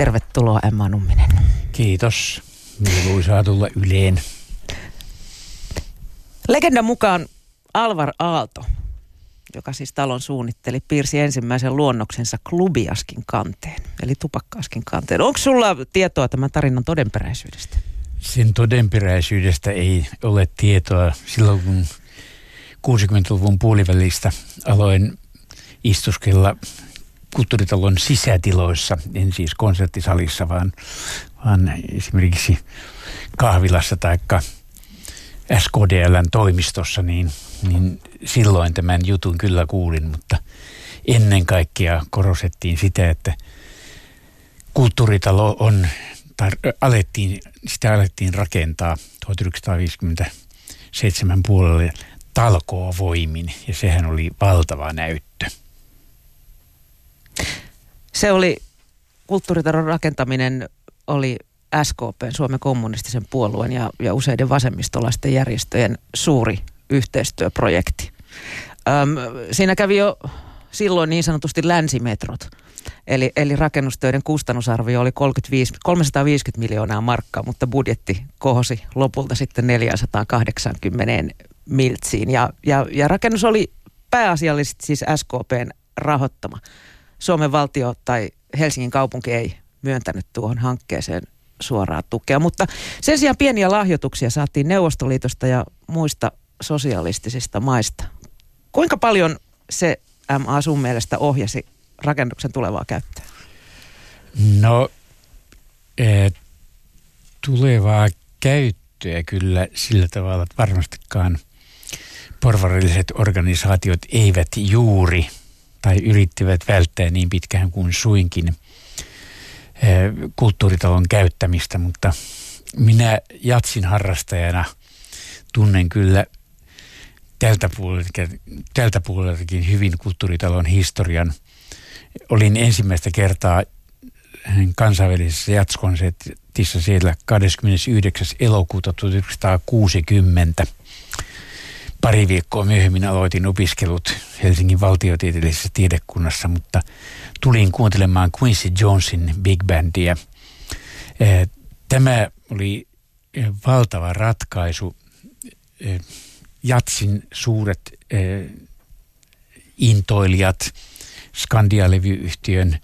Tervetuloa Emma Numminen. Kiitos. Mieluisaa tulla Yleen. Legendan mukaan Alvar Aalto, joka siis talon suunnitteli, piirsi ensimmäisen luonnoksensa klubiaskin kanteen, eli tupakkaaskin kanteen. Onko sulla tietoa tämän tarinan todenperäisyydestä? Sen todenperäisyydestä ei ole tietoa. Silloin kun 60-luvun puolivälistä aloin istuskella kulttuuritalon sisätiloissa, en siis konserttisalissa, vaan, vaan esimerkiksi kahvilassa tai SKDLn toimistossa, niin, niin silloin tämän jutun kyllä kuulin, mutta ennen kaikkea korostettiin sitä, että kulttuuritalo on, tai alettiin, sitä alettiin rakentaa 1957 puolelle talkoovoimin, ja sehän oli valtava näyttö. Se oli, kulttuuritalon rakentaminen oli SKP, Suomen kommunistisen puolueen ja, ja useiden vasemmistolaisten järjestöjen suuri yhteistyöprojekti. Öm, siinä kävi jo silloin niin sanotusti länsimetrot. Eli, eli rakennustöiden kustannusarvio oli 35, 350 miljoonaa markkaa, mutta budjetti kohosi lopulta sitten 480 miltsiin. Ja, ja, ja rakennus oli pääasiallisesti siis SKPn rahoittama. Suomen valtio tai Helsingin kaupunki ei myöntänyt tuohon hankkeeseen suoraa tukea. Mutta sen sijaan pieniä lahjoituksia saatiin Neuvostoliitosta ja muista sosialistisista maista. Kuinka paljon se MA sun mielestä ohjasi rakennuksen tulevaa käyttöä? No, e, tulevaa käyttöä kyllä sillä tavalla, että varmastikaan porvarilliset organisaatiot eivät juuri tai yrittivät välttää niin pitkään kuin suinkin – Eh, kulttuuritalon käyttämistä, mutta minä jatsin harrastajana tunnen kyllä tältä puolelta, tältä puoleltakin hyvin kulttuuritalon historian. Olin ensimmäistä kertaa kansainvälisessä jatskonsertissa siellä 29. elokuuta 1960 – pari viikkoa myöhemmin aloitin opiskelut Helsingin valtiotieteellisessä tiedekunnassa, mutta tulin kuuntelemaan Quincy Jonesin Big Bandia. Eh, tämä oli eh, valtava ratkaisu. Eh, Jatsin suuret intoilijat, Skandia-levyyhtiön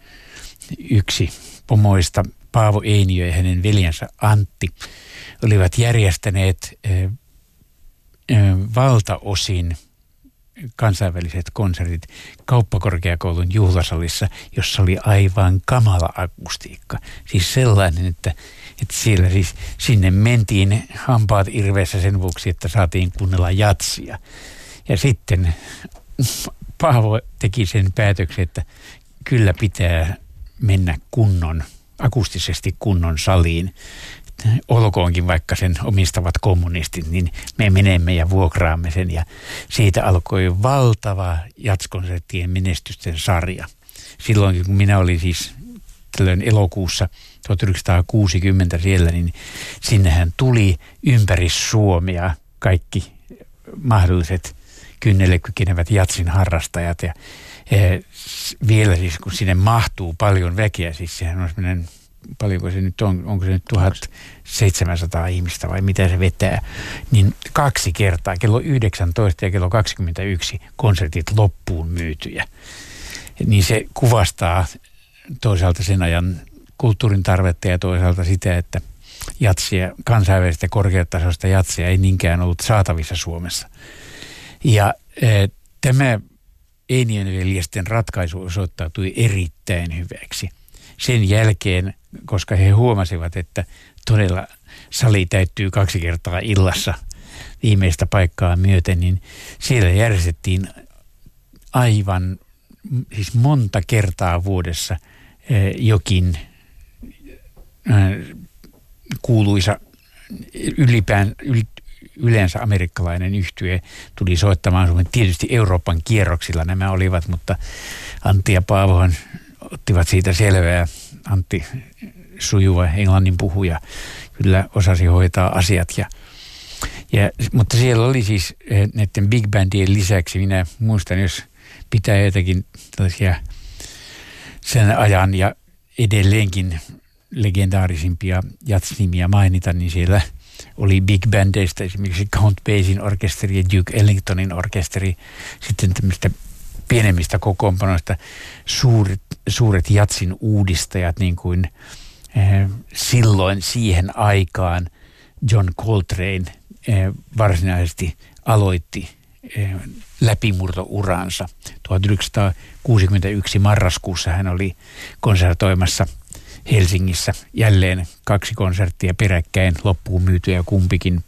yksi pomoista, Paavo Einiö ja hänen veljensä Antti, olivat järjestäneet valtaosin kansainväliset konsertit kauppakorkeakoulun juhlasalissa, jossa oli aivan kamala akustiikka. Siis sellainen, että, että siellä siis sinne mentiin hampaat irveessä sen vuoksi, että saatiin kuunnella jatsia. Ja sitten Paavo teki sen päätöksen, että kyllä pitää mennä kunnon, akustisesti kunnon saliin olkoonkin vaikka sen omistavat kommunistit, niin me menemme ja vuokraamme sen. Ja siitä alkoi valtava jatskonserttien menestysten sarja. Silloin kun minä olin siis tällöin elokuussa 1960 siellä, niin sinnehän tuli ympäri Suomea kaikki mahdolliset kynnelle kykenevät jatsin harrastajat. Ja, ja vielä siis kun sinne mahtuu paljon väkeä, siis sehän on paljonko se nyt on, onko se nyt 1700 ihmistä vai mitä se vetää, niin kaksi kertaa, kello 19 ja kello 21 konsertit loppuun myytyjä. Niin se kuvastaa toisaalta sen ajan kulttuurin tarvetta ja toisaalta sitä, että jatsia, kansainvälistä korkeatasoista jatsia ei niinkään ollut saatavissa Suomessa. Ja e, tämä Einiön veljesten ratkaisu osoittautui erittäin hyväksi. Sen jälkeen koska he huomasivat, että todella sali täyttyy kaksi kertaa illassa viimeistä paikkaa myöten, niin siellä järjestettiin aivan siis monta kertaa vuodessa eh, jokin eh, kuuluisa ylipään, yleensä amerikkalainen yhtye tuli soittamaan Suomen. Tietysti Euroopan kierroksilla nämä olivat, mutta Antti ja Paavohan ottivat siitä selvää. Antti sujuva englannin puhuja kyllä osasi hoitaa asiat. Ja, ja, mutta siellä oli siis eh, näiden big bandien lisäksi, minä muistan, jos pitää jotakin tällaisia sen ajan ja edelleenkin legendaarisimpia jatsnimiä mainita, niin siellä oli big bandeista esimerkiksi Count Basiein orkesteri ja Duke Ellingtonin orkesteri. Sitten tämmöistä pienemmistä kokoonpanoista suuret, suuret jatsin uudistajat, niin kuin eh, silloin siihen aikaan John Coltrane eh, varsinaisesti aloitti eh, läpimurtouransa. 1961 marraskuussa hän oli konsertoimassa Helsingissä jälleen kaksi konserttia peräkkäin loppuun myytyjä kumpikin.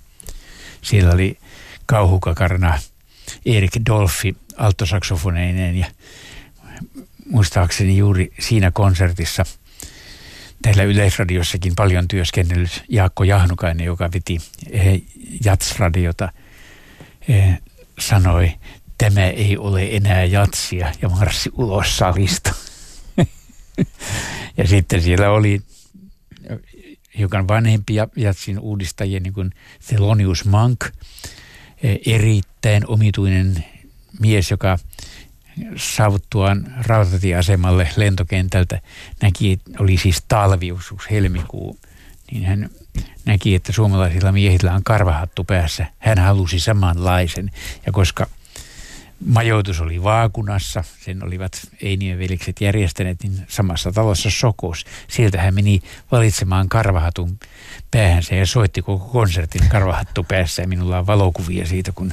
Siellä oli kauhukakarna Erik Dolfi alttosaksofoneineen ja muistaakseni juuri siinä konsertissa täällä Yleisradiossakin paljon työskennellyt Jaakko Jahnukainen, joka veti eh, Jats-radiota, eh, sanoi, tämä ei ole enää jatsia ja marssi ulos salista. ja sitten siellä oli hiukan vanhempia jatsin uudistajia, niin kuin Thelonious Monk, eh, erittäin omituinen mies, joka saavuttuaan rautatieasemalle lentokentältä näki, oli siis talviusuus helmikuu, niin hän näki, että suomalaisilla miehillä on karvahattu päässä. Hän halusi samanlaisen ja koska majoitus oli vaakunassa, sen olivat Einien velikset järjestäneet, niin samassa talossa sokos. Sieltä hän meni valitsemaan karvahatun päähänsä ja soitti koko konsertin karvahattu päässä. Ja minulla on valokuvia siitä, kun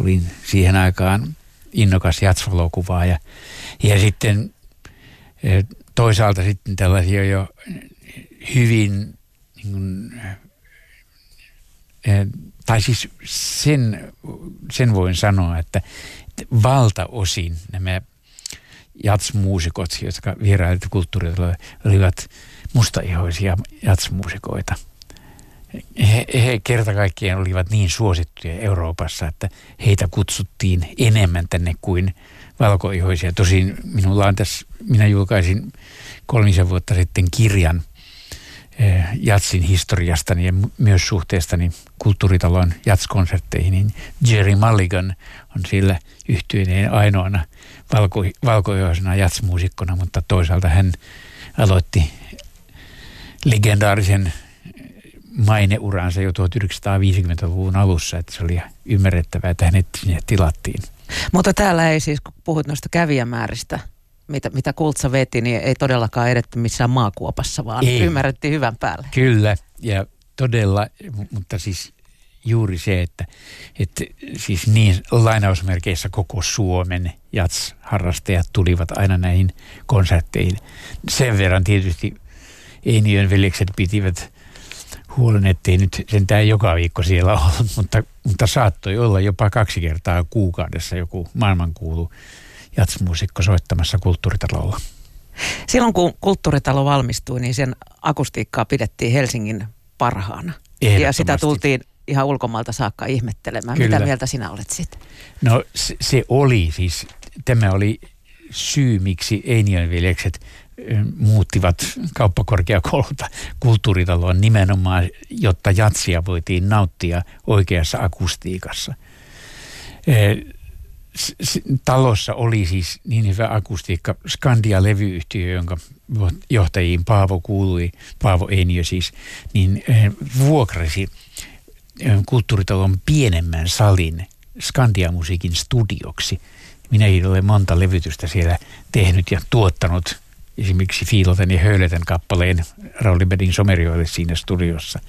olin siihen aikaan innokas jatsvalokuvaa. Ja, ja sitten e, toisaalta sitten tällaisia jo hyvin, niin kuin, e, tai siis sen, sen voin sanoa, että valtaosin nämä jatsmuusikot, jotka vierailivat kulttuurilla, olivat mustaihoisia jatsmuusikoita. He, he kerta kaikkiaan olivat niin suosittuja Euroopassa, että heitä kutsuttiin enemmän tänne kuin valkoihoisia. Tosin minulla on tässä, minä julkaisin kolmisen vuotta sitten kirjan – Eh, jatsin historiastani ja myös suhteestani kulttuuritalon jatskonsertteihin, niin Jerry Mulligan on sillä yhtyineen ainoana valko, valkoihoisena jatsmuusikkona, mutta toisaalta hän aloitti legendaarisen maineuransa jo 1950-luvun alussa, että se oli ymmärrettävää, että hänet sinne tilattiin. Mutta täällä ei siis, kun puhut noista kävijämääristä, mitä, mitä Kultsa veti, niin ei todellakaan edetty missään maakuopassa, vaan ei. ymmärrettiin hyvän päälle. Kyllä, ja todella, mutta siis juuri se, että, että siis niin lainausmerkeissä koko Suomen jats-harrastajat tulivat aina näihin konsertteihin. Sen verran tietysti Einiön veljekset pitivät huolen, ettei nyt sentään joka viikko siellä ollut, mutta, mutta saattoi olla jopa kaksi kertaa kuukaudessa joku maailmankuulu jatsmuusikko soittamassa kulttuuritalolla. Silloin kun kulttuuritalo valmistui, niin sen akustiikkaa pidettiin Helsingin parhaana. Ja sitä tultiin ihan ulkomailta saakka ihmettelemään. Kyllä. Mitä mieltä sinä olet sitten? No se, se oli siis, tämä oli syy, miksi Einiön veljekset muuttivat kauppakorkeakoululta kulttuuritaloon nimenomaan, jotta jatsia voitiin nauttia oikeassa akustiikassa talossa oli siis niin hyvä akustiikka. Skandia-levyyhtiö, jonka johtajiin Paavo kuului, Paavo Einiö siis, niin vuokrasi kulttuuritalon pienemmän salin Skandia-musiikin studioksi. Minäkin olen monta levytystä siellä tehnyt ja tuottanut esimerkiksi Fiiloten ja Höyletän kappaleen Rauli Bedin somerioille siinä studiossa.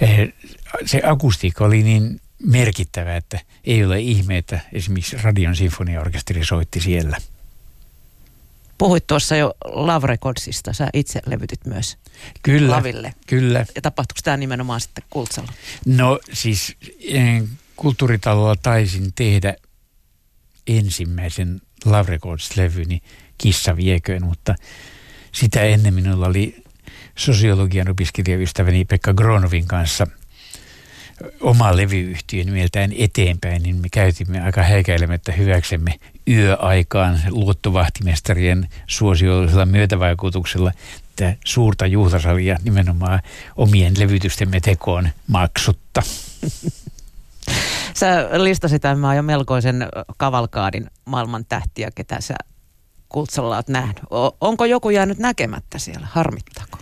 Eh, se akustiikka oli niin merkittävä, että ei ole ihme, että esimerkiksi Radion sinfoniaorkesteri soitti siellä. Puhuit tuossa jo Love Recordsista, sä itse levytit myös kyllä, Laville. Kyllä. Ja tapahtuiko tämä nimenomaan sitten Kultsalla? No siis eh, kulttuuritalolla taisin tehdä ensimmäisen Love Records-levyni Kissa vieköön, mutta sitä ennen minulla oli sosiologian opiskelijaystäväni Pekka Gronovin kanssa – oma levyyhtiö nimeltään eteenpäin, niin me käytimme aika häikäilemättä hyväksemme yöaikaan luottovahtimestarien suosiollisella myötävaikutuksella tätä suurta juhlasalia nimenomaan omien levytystemme tekoon maksutta. Sä listasit tämän jo melkoisen kavalkaadin maailman tähtiä, ketä sä Kultsalla oot nähnyt. Onko joku jäänyt näkemättä siellä? Harmittako?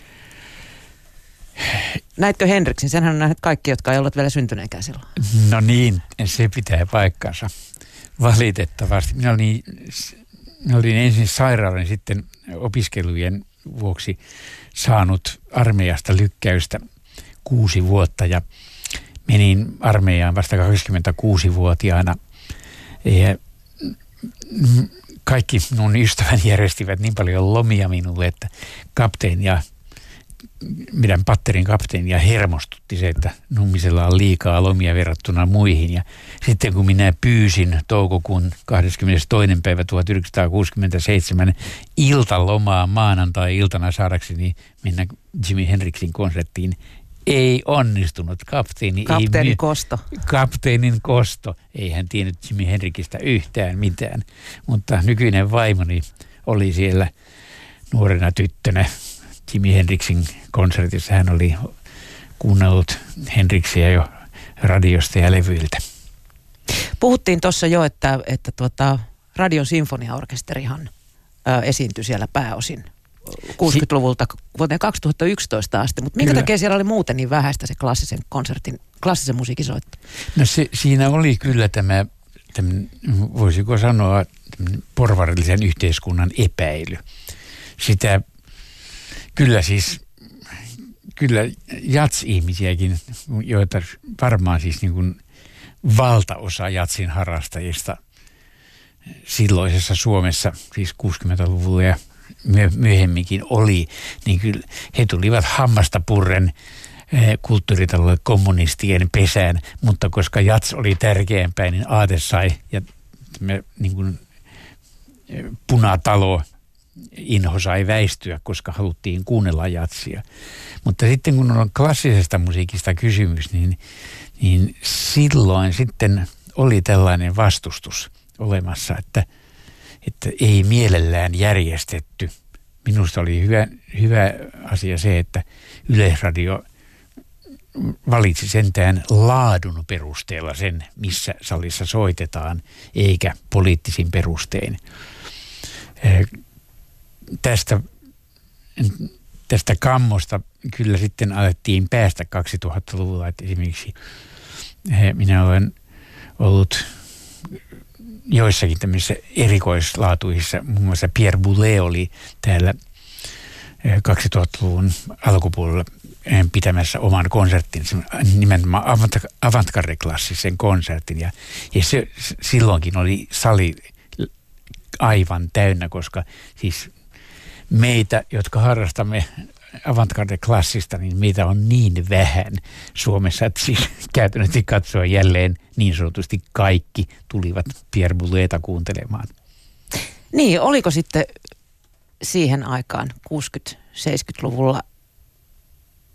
Näitkö Henriksin? Senhän on nähnyt kaikki, jotka ei olleet vielä syntyneenkään silloin. No niin, se pitää paikkansa. Valitettavasti. Minä olin, minä olin ensin sairaalan sitten opiskelujen vuoksi saanut armeijasta lykkäystä kuusi vuotta ja menin armeijaan vasta 26-vuotiaana. Ja kaikki mun ystäväni järjestivät niin paljon lomia minulle, että kapteeni ja meidän patterin kapteeni ja hermostutti se, että Nummisella on liikaa lomia verrattuna muihin. Ja sitten kun minä pyysin toukokuun 22. päivä 1967 iltalomaa maanantai-iltana saadakseni mennä Jimi Hendrixin konserttiin, ei onnistunut. Kapteeni Kapteenin ei, kosto. Kapteenin kosto. Ei hän tiennyt Jimi Hendrikistä yhtään mitään. Mutta nykyinen vaimoni oli siellä nuorena tyttönä Jimi Hendriksin konsertissa. Hän oli kuunnellut Hendriksiä jo radiosta ja levyiltä. Puhuttiin tuossa jo, että, että tuota, Radion sinfoniaorkesterihan ö, esiintyi siellä pääosin 60-luvulta vuoteen 2011 asti, mutta minkä kyllä. takia siellä oli muuten niin vähäistä se klassisen konsertin, klassisen musiikin soitto? No se, siinä oli kyllä tämä, tämä voisiko sanoa, porvarillisen yhteiskunnan epäily. Sitä kyllä siis, kyllä jats-ihmisiäkin, joita varmaan siis niin kuin valtaosa jatsin harrastajista silloisessa Suomessa, siis 60-luvulla ja myöhemminkin oli, niin kyllä he tulivat hammasta purren eh, kulttuuritalolle kommunistien pesään, mutta koska jats oli tärkeämpää, niin aate sai ja me, niin kuin, eh, punatalo inho sai väistyä, koska haluttiin kuunnella jatsia. Mutta sitten kun on klassisesta musiikista kysymys, niin, niin silloin sitten oli tällainen vastustus olemassa, että – että ei mielellään järjestetty. Minusta oli hyvä, hyvä asia se, että Yleisradio valitsi sentään laadun perusteella sen, missä salissa soitetaan, eikä poliittisin perustein. Tästä, tästä kammosta kyllä sitten alettiin päästä 2000-luvulla, että esimerkiksi minä olen ollut joissakin tämmöisissä erikoislaatuisissa, muun muassa Pierre Boulez oli täällä 2000-luvun eh, alkupuolella pitämässä oman konsertin, nimenomaan avantgarde-klassisen konsertin. Ja, ja se, silloinkin oli sali aivan täynnä, koska siis meitä, jotka harrastamme avantgarde-klassista, niin meitä on niin vähän Suomessa, että siis käytännössä katsoa jälleen niin sanotusti kaikki tulivat Pierre Bouleta kuuntelemaan. Niin, oliko sitten siihen aikaan 60-70-luvulla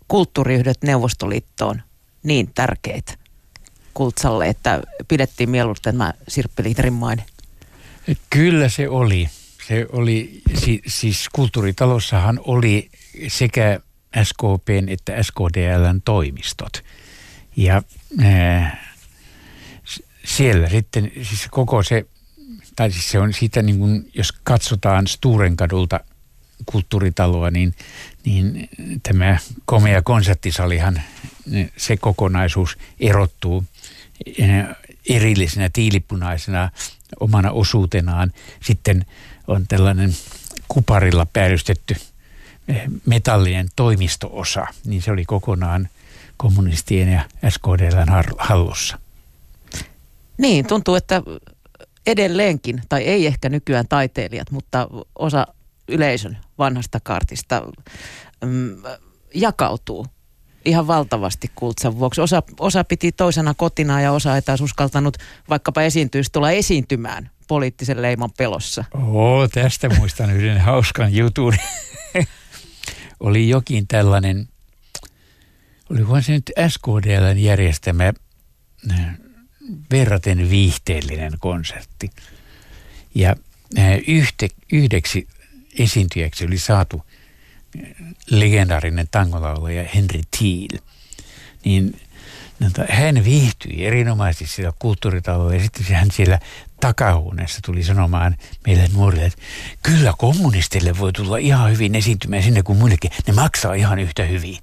kulttuuriyhdet Neuvostoliittoon niin tärkeitä kultsalle, että pidettiin mieluusti tämä Sirppi Liiterin maine? Kyllä se oli. Se oli, siis kulttuuritalossahan oli sekä SKPn että SKDLn toimistot. Ja ää, siellä sitten siis koko se, tai siis se on siitä niin kuin, jos katsotaan Sturenkadulta kulttuuritaloa, niin, niin tämä komea konserttisalihan, se kokonaisuus erottuu erillisenä tiilipunaisena omana osuutenaan. Sitten on tällainen kuparilla päällystetty metallien toimistoosa, niin se oli kokonaan kommunistien ja SKDLn hallussa. Niin, tuntuu, että edelleenkin, tai ei ehkä nykyään taiteilijat, mutta osa yleisön vanhasta kartista mm, jakautuu ihan valtavasti kultsan vuoksi. Osa, osa piti toisena kotina ja osa ei taas uskaltanut vaikkapa esiintyisi tulla esiintymään poliittisen leiman pelossa. Oo, tästä muistan yhden hauskan jutun. Oli jokin tällainen, olikohan se nyt SKDLn järjestämä verraten viihteellinen konsertti. Ja yhte, yhdeksi esiintyjäksi oli saatu legendaarinen tangolaulaja Henry Thiel. Niin hän viihtyi erinomaisesti siellä kulttuuritalolla ja sitten hän siellä takahuoneessa tuli sanomaan meille nuorille, että kyllä kommunistille voi tulla ihan hyvin esiintymään sinne kuin muillekin. Ne maksaa ihan yhtä hyvin.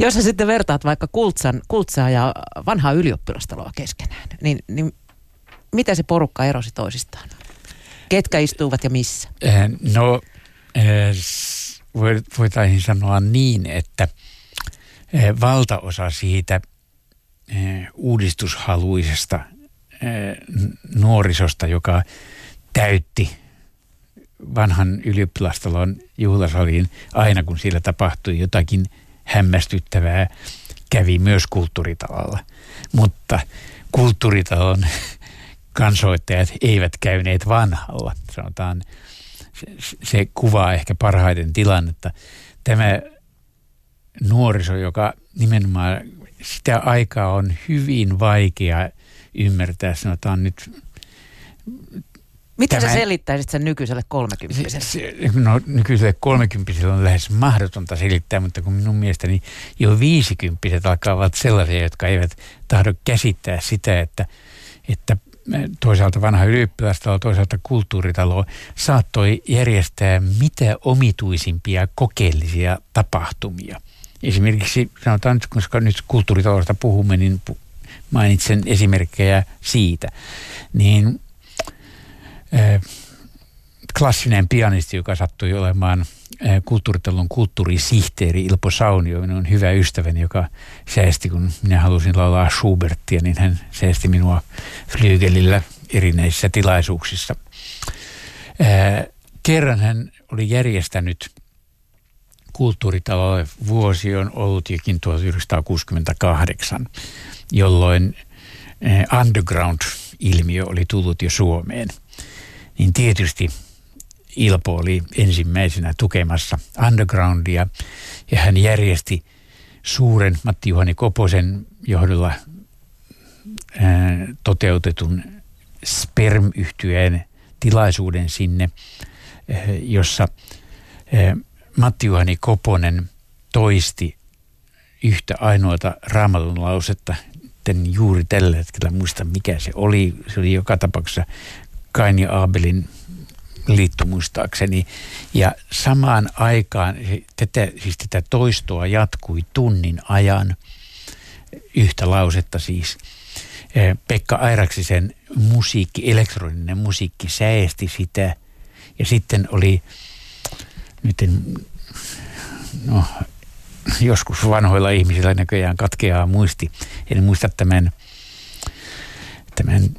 Jos sä sitten vertaat vaikka Kultsan, Kultsaa ja vanhaa ylioppilastaloa keskenään, niin, niin miten se porukka erosi toisistaan? Ketkä istuvat ja missä? No, voitaisiin sanoa niin, että valtaosa siitä uudistushaluisesta nuorisosta, joka täytti vanhan ylioppilastalon juhlasaliin aina kun siellä tapahtui jotakin hämmästyttävää, kävi myös kulttuuritalalla. Mutta kulttuuritalon kansoittajat eivät käyneet vanhalla. Sanotaan, se, se kuvaa ehkä parhaiten tilannetta. Tämä nuoriso, joka nimenomaan sitä aikaa on hyvin vaikea ymmärtää, sanotaan nyt Miten Tämä, sä selittäisit sen nykyiselle kolmekymppiselle? No nykyiselle kolmekymppiselle on lähes mahdotonta selittää, mutta kun minun mielestäni jo viisikymppiset alkavat sellaisia, jotka eivät tahdo käsittää sitä, että, että toisaalta vanha ylioppilastalo, toisaalta kulttuuritalo saattoi järjestää mitä omituisimpia kokeellisia tapahtumia. Esimerkiksi sanotaan nyt, koska nyt kulttuuritalosta puhumme, niin mainitsen esimerkkejä siitä. Niin klassinen pianisti, joka sattui olemaan kulttuuritalon kulttuurisihteeri Ilpo Saunio, on hyvä ystäväni, joka säästi, kun minä halusin laulaa Schubertia, niin hän säästi minua flyygelillä erinäisissä tilaisuuksissa. Kerran hän oli järjestänyt kulttuuritalolle vuosi on ollut jokin 1968, jolloin underground-ilmiö oli tullut jo Suomeen – niin tietysti Ilpo oli ensimmäisenä tukemassa undergroundia ja hän järjesti suuren Matti Juhani Koposen johdolla ää, toteutetun sperm tilaisuuden sinne, ää, jossa Matti Juhani Koponen toisti yhtä ainoata raamatun lausetta, en juuri tällä hetkellä muista mikä se oli. Se oli joka tapauksessa Kain ja Abelin liitto muistaakseni. Ja samaan aikaan tätä, siis tätä toistoa jatkui tunnin ajan, yhtä lausetta siis. Eh, Pekka Airaksisen musiikki, elektroninen musiikki säesti sitä. Ja sitten oli, nyt en, no, joskus vanhoilla ihmisillä näköjään katkeaa muisti. En muista tämän, tämän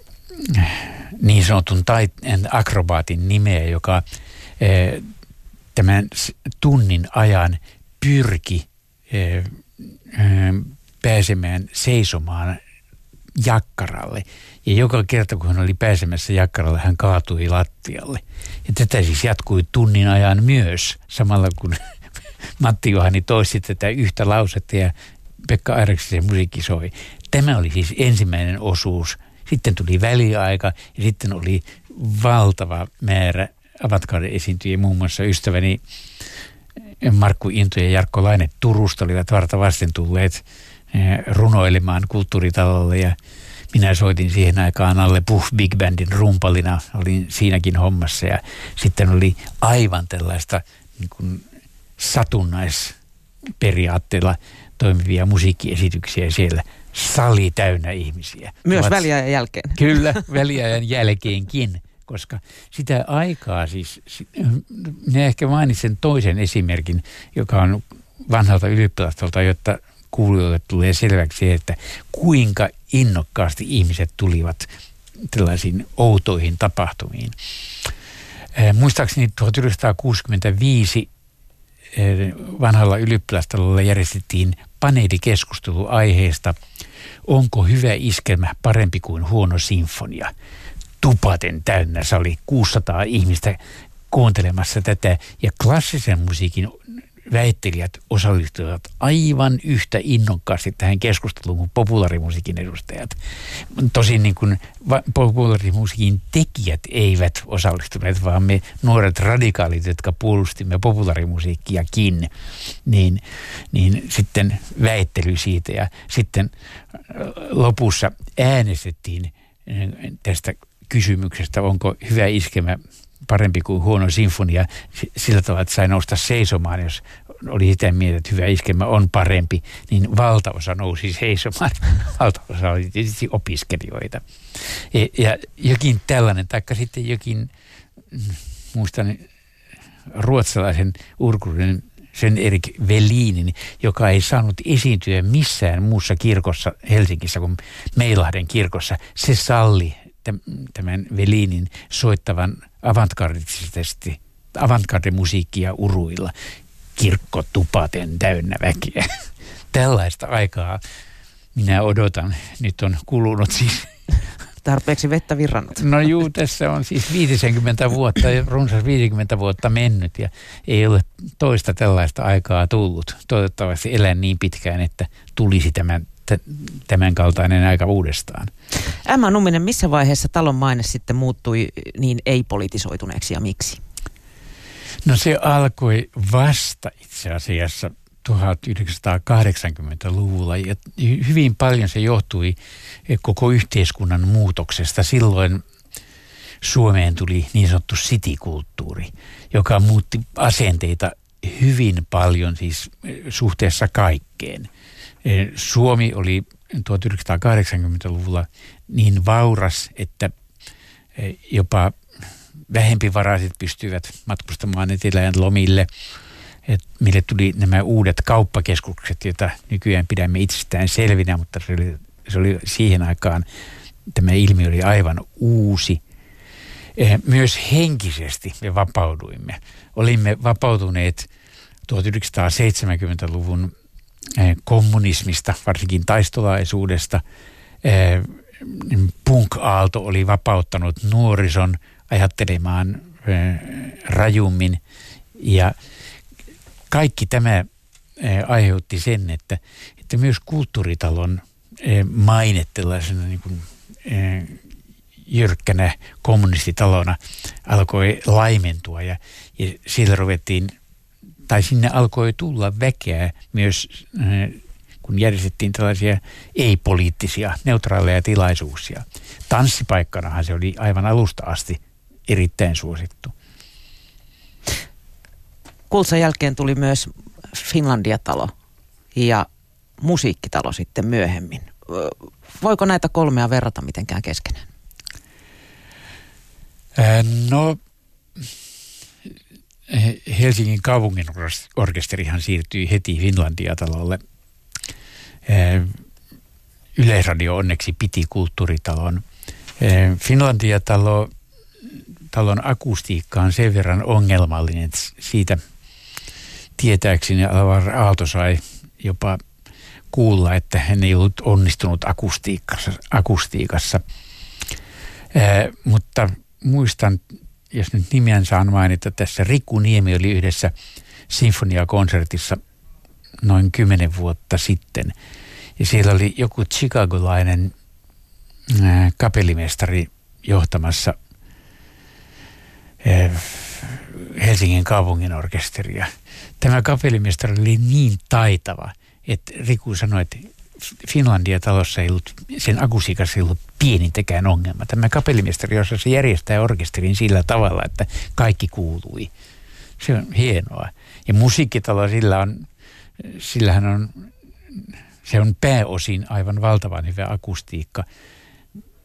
niin sanotun tait- akrobaatin nimeä, joka e, tämän tunnin ajan pyrki e, e, pääsemään seisomaan jakkaralle. Ja joka kerta, kun hän oli pääsemässä jakkaralle, hän kaatui lattialle. Ja tätä siis jatkui tunnin ajan myös, samalla kun Matti Johani toisti tätä yhtä lausetta ja Pekka Aireksisen musiikki soi. Tämä oli siis ensimmäinen osuus sitten tuli väliaika ja sitten oli valtava määrä avatkauden esiintyjiä. Muun muassa ystäväni Markku Into ja Jarkko Laine Turusta olivat varta vasten tulleet eh, runoilemaan kulttuuritalolle ja minä soitin siihen aikaan alle Puff Big Bandin rumpalina, olin siinäkin hommassa ja sitten oli aivan tällaista niin kuin satunnaisperiaatteella toimivia musiikkiesityksiä siellä – sali täynnä ihmisiä. Myös Ovat, väliajan jälkeen. Kyllä, väliajan jälkeenkin, koska sitä aikaa siis, minä ehkä mainitsen toisen esimerkin, joka on vanhalta ylioppilastolta, jotta kuulijoille tulee selväksi, että kuinka innokkaasti ihmiset tulivat tällaisiin outoihin tapahtumiin. Muistaakseni 1965 vanhalla ylioppilastalolla järjestettiin paneelikeskustelu aiheesta – onko hyvä iskelmä parempi kuin huono sinfonia. Tupaten täynnä sali 600 ihmistä kuuntelemassa tätä ja klassisen musiikin väittelijät osallistuivat aivan yhtä innokkaasti tähän keskusteluun kuin populaarimusiikin edustajat. Tosin niin kuin populaarimusiikin tekijät eivät osallistuneet, vaan me nuoret radikaalit, jotka puolustimme populaarimusiikkiakin, niin, niin sitten väittely siitä ja sitten lopussa äänestettiin tästä kysymyksestä, onko hyvä iskemä parempi kuin huono sinfonia sillä tavalla, että sai nousta seisomaan, jos oli sitä mieltä, että hyvä iskelmä on parempi, niin valtaosa nousi seisomaan. valtaosa oli tietysti opiskelijoita. Ja, ja jokin tällainen, taikka sitten jokin, mm, muistan ruotsalaisen urkurin sen Erik Velinin, joka ei saanut esiintyä missään muussa kirkossa Helsingissä kuin Meilahden kirkossa. Se salli tämän Velinin soittavan avantgardistisesti avantgarde-musiikkia uruilla, kirkkotupaten täynnä väkeä. Tällaista aikaa minä odotan. Nyt on kulunut siis tarpeeksi vettä virrannut. No juu, tässä on siis 50 vuotta, runsas 50 vuotta mennyt ja ei ole toista tällaista aikaa tullut. Toivottavasti elän niin pitkään, että tulisi tämän, tämän kaltainen aika uudestaan. Emma Numminen, missä vaiheessa talon maine sitten muuttui niin ei-politisoituneeksi ja miksi? No se alkoi vasta itse asiassa 1980-luvulla ja hyvin paljon se johtui koko yhteiskunnan muutoksesta. Silloin Suomeen tuli niin sanottu sitikulttuuri, joka muutti asenteita hyvin paljon siis suhteessa kaikkeen. Suomi oli 1980-luvulla niin vauras, että jopa vähempivaraiset pystyivät matkustamaan etelään lomille – että mille tuli nämä uudet kauppakeskukset, joita nykyään pidämme itsestään selvinä, mutta se oli, se oli siihen aikaan, tämä ilmiö oli aivan uusi. Eh, myös henkisesti me vapauduimme. Olimme vapautuneet 1970-luvun eh, kommunismista, varsinkin taistolaisuudesta. Eh, punk-aalto oli vapauttanut nuorison ajattelemaan rajummin ja kaikki tämä eh, aiheutti sen, että, että myös kulttuuritalon eh, maine tällaisena niin kuin, eh, jyrkkänä kommunistitalona alkoi laimentua ja, ja siellä ruvettiin, tai sinne alkoi tulla väkeä myös, kun järjestettiin tällaisia ei-poliittisia, neutraaleja tilaisuuksia. Tanssipaikkanahan se oli aivan alusta asti erittäin suosittu. Kultsan jälkeen tuli myös Finlandia-talo ja musiikkitalo sitten myöhemmin. Voiko näitä kolmea verrata mitenkään keskenään? No, Helsingin kaupungin orkesterihan siirtyi heti Finlandia-talolle. Yleisradio onneksi piti kulttuuritalon. Finlandia-talo talon akustiikka on sen verran ongelmallinen, että siitä – tietääkseni Alvar Aalto sai jopa kuulla, että hän ei ollut onnistunut akustiikassa. akustiikassa. Mutta muistan, jos nyt nimeän saan mainita tässä, Riku Niemi oli yhdessä sinfoniakonsertissa noin kymmenen vuotta sitten. Ja siellä oli joku chicagolainen ää, kapellimestari johtamassa ää, Helsingin kaupungin orkesteria – tämä kapellimestari oli niin taitava, että Riku sanoi, että Finlandia-talossa ei ollut, sen akustiikassa ei ollut pienintäkään ongelma. Tämä kapellimestari osasi järjestää orkesterin sillä tavalla, että kaikki kuului. Se on hienoa. Ja musiikkitalo sillä on, sillähän on, se on pääosin aivan valtavan hyvä akustiikka,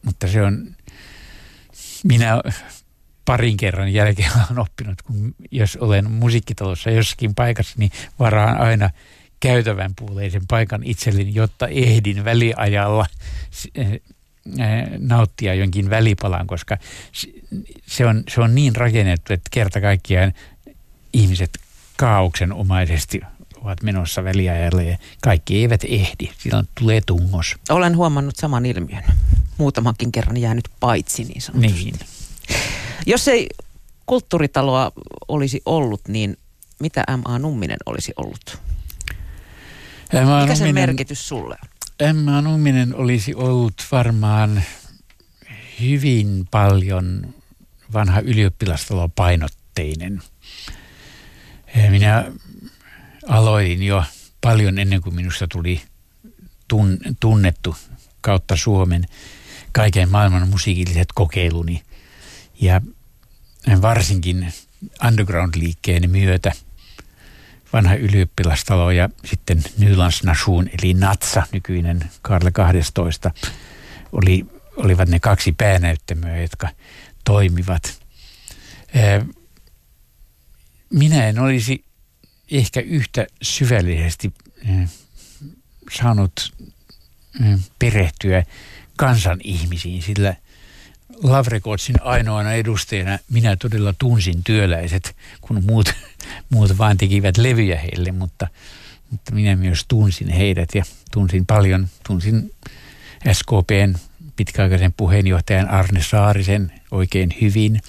mutta se on, minä parin kerran jälkeen olen oppinut, kun jos olen musiikkitalossa jossakin paikassa, niin varaan aina käytävän puoleisen paikan itselleni, jotta ehdin väliajalla eh, eh, nauttia jonkin välipalan, koska se on, se on niin rakennettu, että kerta kaikkiaan ihmiset kaauksen-omaisesti ovat menossa väliajalle ja kaikki eivät ehdi. Silloin tulee tungos. Olen huomannut saman ilmiön. Muutamankin kerran jäänyt paitsi niin sanotusti. Niin. Jos ei kulttuuritaloa olisi ollut, niin mitä M.A. Numminen olisi ollut? M.A. Mikä sen merkitys sulle on? M.A. Numminen olisi ollut varmaan hyvin paljon vanha ylioppilastalo painotteinen. Minä aloin jo paljon ennen kuin minusta tuli tunnettu kautta Suomen kaiken maailman musiikilliset kokeiluni. Ja varsinkin underground-liikkeen myötä, vanha ylioppilastalo ja sitten Nylands Nation eli Natsa, nykyinen Karle 12, oli, olivat ne kaksi päänäyttämöä, jotka toimivat. Minä en olisi ehkä yhtä syvällisesti saanut perehtyä kansan ihmisiin, sillä Lavrekotsin ainoana edustajana minä todella tunsin työläiset, kun muut, muut vaan tekivät levyjä heille, mutta, mutta minä myös tunsin heidät ja tunsin paljon, tunsin SKPn pitkäaikaisen puheenjohtajan Arne Saarisen oikein hyvin.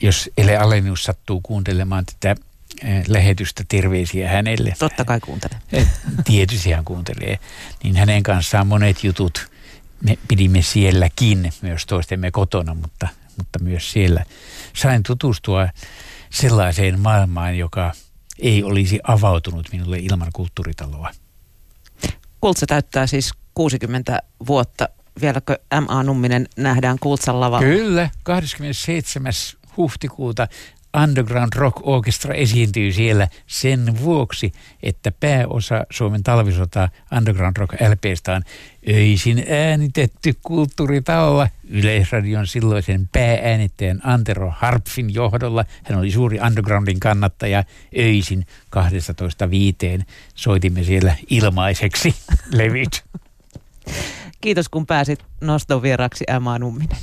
Jos Ele Alenius sattuu kuuntelemaan tätä eh, lähetystä, terveisiä hänelle. Totta kai kuuntelee. Eh, tietysti hän kuuntelee. Niin hänen kanssaan monet jutut me pidimme sielläkin myös toistemme kotona, mutta, mutta myös siellä. Sain tutustua sellaiseen maailmaan, joka ei olisi avautunut minulle ilman kulttuuritaloa. Kultsa täyttää siis 60 vuotta. Vieläkö M.A. Numminen nähdään Kultsan lavalla? Kyllä, 27. huhtikuuta Underground Rock Orchestra esiintyy siellä sen vuoksi, että pääosa Suomen talvisota Underground Rock LPstä on öisin äänitetty kulttuuritauolla Yleisradion silloisen päääänittäjän Antero Harpfin johdolla. Hän oli suuri undergroundin kannattaja öisin 12.5. Soitimme siellä ilmaiseksi levyt. Kiitos kun pääsit noston vieraksi Emma Numminen.